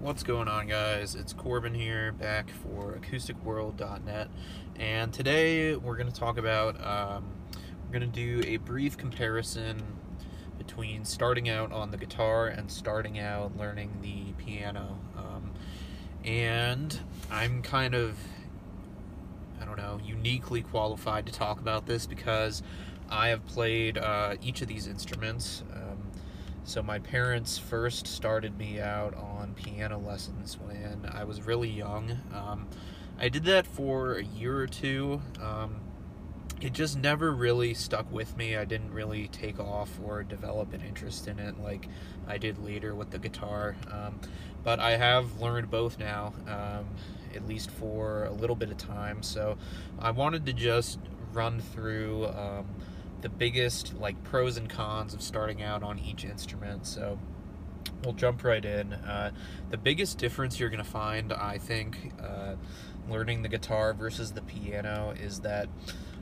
What's going on, guys? It's Corbin here, back for AcousticWorld.net, and today we're going to talk about. Um, we're going to do a brief comparison between starting out on the guitar and starting out learning the piano. Um, and I'm kind of, I don't know, uniquely qualified to talk about this because I have played uh, each of these instruments. Um, so my parents first started me out on piano lessons when I was really young. Um, I did that for a year or two. Um, it just never really stuck with me. I didn't really take off or develop an interest in it like I did later with the guitar. Um, but I have learned both now, um, at least for a little bit of time. So I wanted to just run through um, the biggest like pros and cons of starting out on each instrument. So we'll jump right in. Uh, the biggest difference you're going to find, I think, uh, learning the guitar versus the piano is that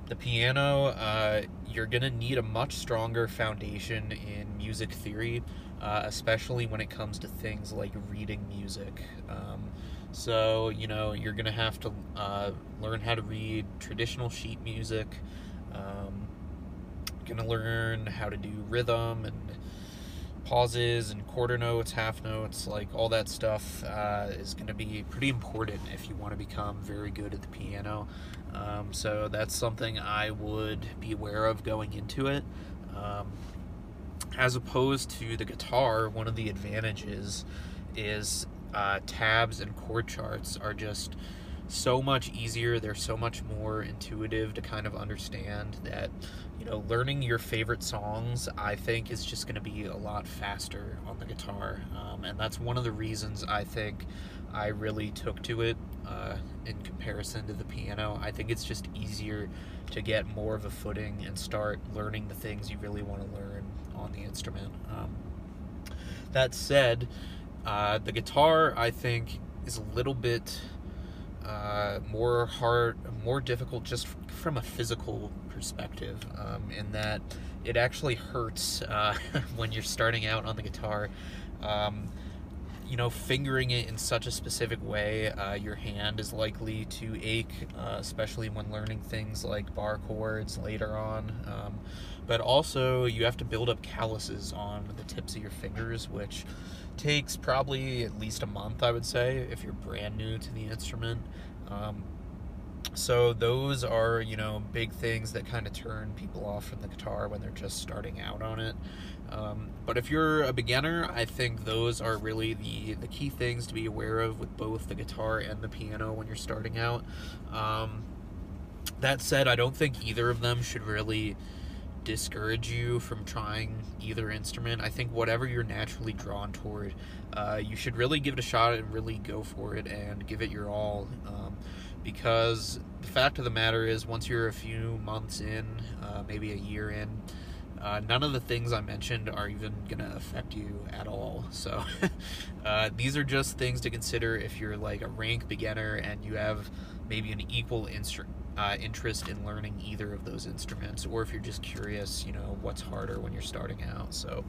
the piano, uh, you're going to need a much stronger foundation in music theory, uh, especially when it comes to things like reading music. Um, so, you know, you're going to have to uh, learn how to read traditional sheet music. Um, gonna learn how to do rhythm and pauses and quarter notes, half notes, like all that stuff uh, is going to be pretty important if you want to become very good at the piano. Um, so that's something I would be aware of going into it. Um, as opposed to the guitar, one of the advantages is uh, tabs and chord charts are just so much easier. They're so much more intuitive to kind of understand that, you know, learning your favorite songs, I think, is just going to be a lot faster on the guitar. Um, and that's one of the reasons I think I really took to it uh, in comparison to the piano. I think it's just easier to get more of a footing and start learning the things you really want to learn on the instrument. Um, that said, uh, the guitar, I think, is a little bit uh, more hard, more difficult just from a physical perspective, um, in that it actually hurts uh, when you're starting out on the guitar. Um, you know, fingering it in such a specific way, uh, your hand is likely to ache, uh, especially when learning things like bar chords later on. Um, but also, you have to build up calluses on the tips of your fingers, which takes probably at least a month, I would say, if you're brand new to the instrument. Um, so those are you know big things that kind of turn people off from the guitar when they're just starting out on it um, but if you're a beginner i think those are really the the key things to be aware of with both the guitar and the piano when you're starting out um, that said i don't think either of them should really discourage you from trying either instrument. I think whatever you're naturally drawn toward, uh, you should really give it a shot and really go for it and give it your all. Um, because the fact of the matter is, once you're a few months in, uh, maybe a year in, uh, none of the things I mentioned are even going to affect you at all. So uh, these are just things to consider if you're like a rank beginner and you have maybe an equal uh, interest in learning either of those instruments, or if you're just curious, you know, what's harder when you're starting out. So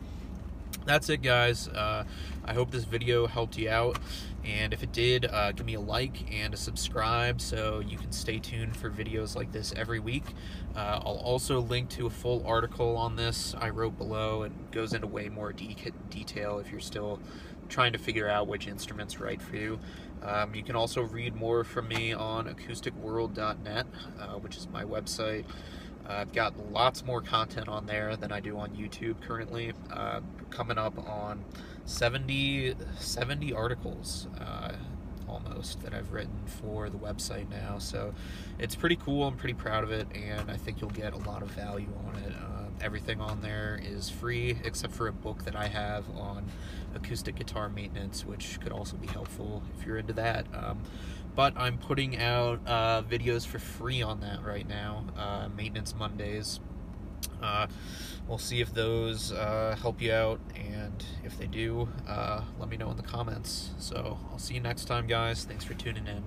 that's it guys. Uh, i hope this video helped you out. And if it did uh, give me a like and a subscribe so you can stay tuned for videos like this every week. Uh, i'll also link to a full article on this i wrote below and goes into way more de detail if you're still trying to figure out which instrument's right for you. Um, you can also read more from me on acousticworld.net uh, which is my website I've got lots more content on there than I do on YouTube currently. Uh, coming up on 70, 70 articles uh, almost that I've written for the website now. So it's pretty cool. I'm pretty proud of it, and I think you'll get a lot of value on it. Uh, everything on there is free except for a book that I have on acoustic guitar maintenance, which could also be helpful if you're into that. Um, but I'm putting out uh, videos for free on that right now, uh, Maintenance Mondays. Uh, we'll see if those uh, help you out, and if they do, uh, let me know in the comments. So I'll see you next time, guys. Thanks for tuning in.